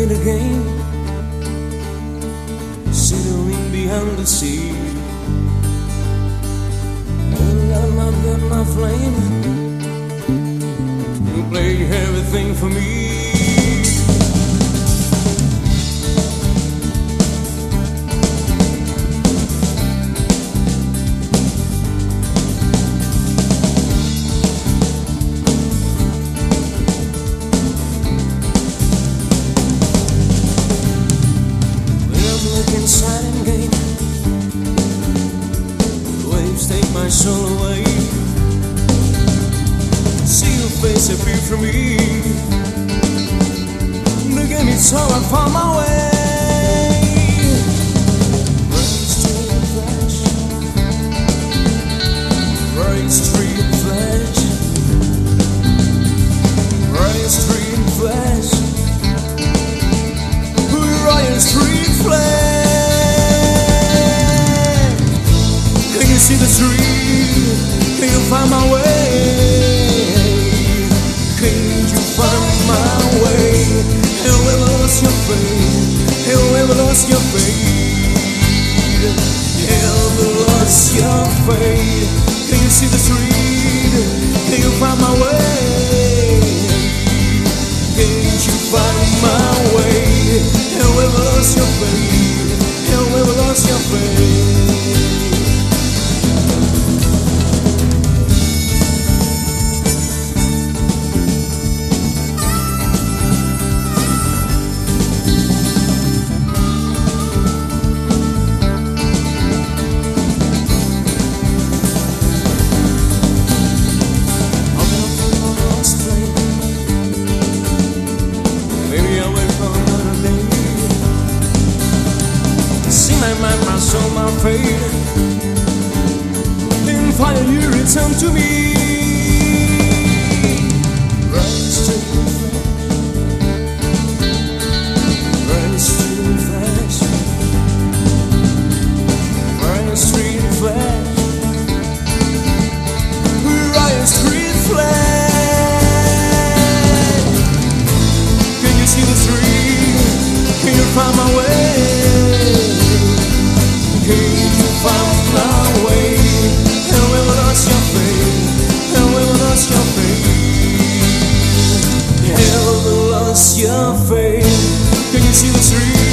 play the game, ring behind the sea. And I'm not got my flame, you play everything for me. Soul away. See your face appear for me. Look at me, so I found my way. Bright street flash, bright street flash, bright street flash. Royal Street flag. Find my way? Can you find my way? Have we lost your faith? Have we lost your faith? Have we lost your faith? Can you see the Mind, my soul, my fate. In fire, you return to me. Your faith. Can you see the tree?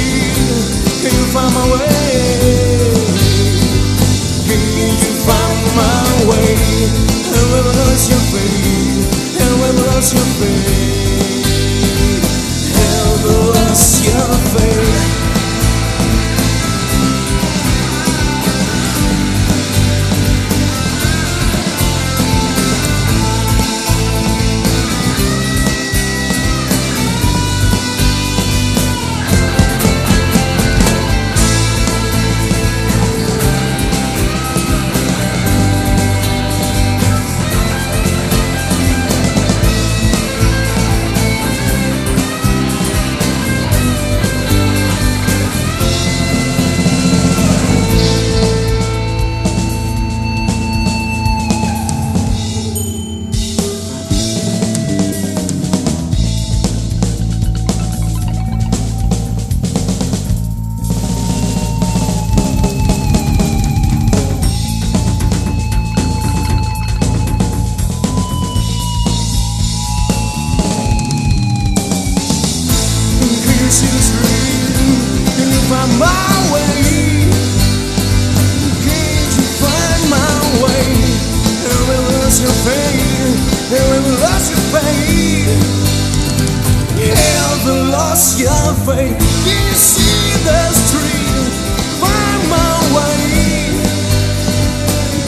Your. Can you see the street? Find my way.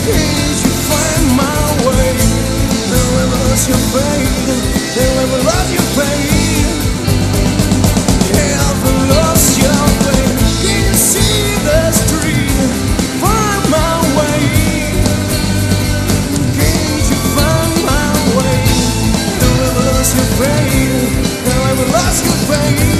Can't you find my way? We lost your. And we lost your. Have lost your you see the street? Find my way. Can't you find my way? Your your?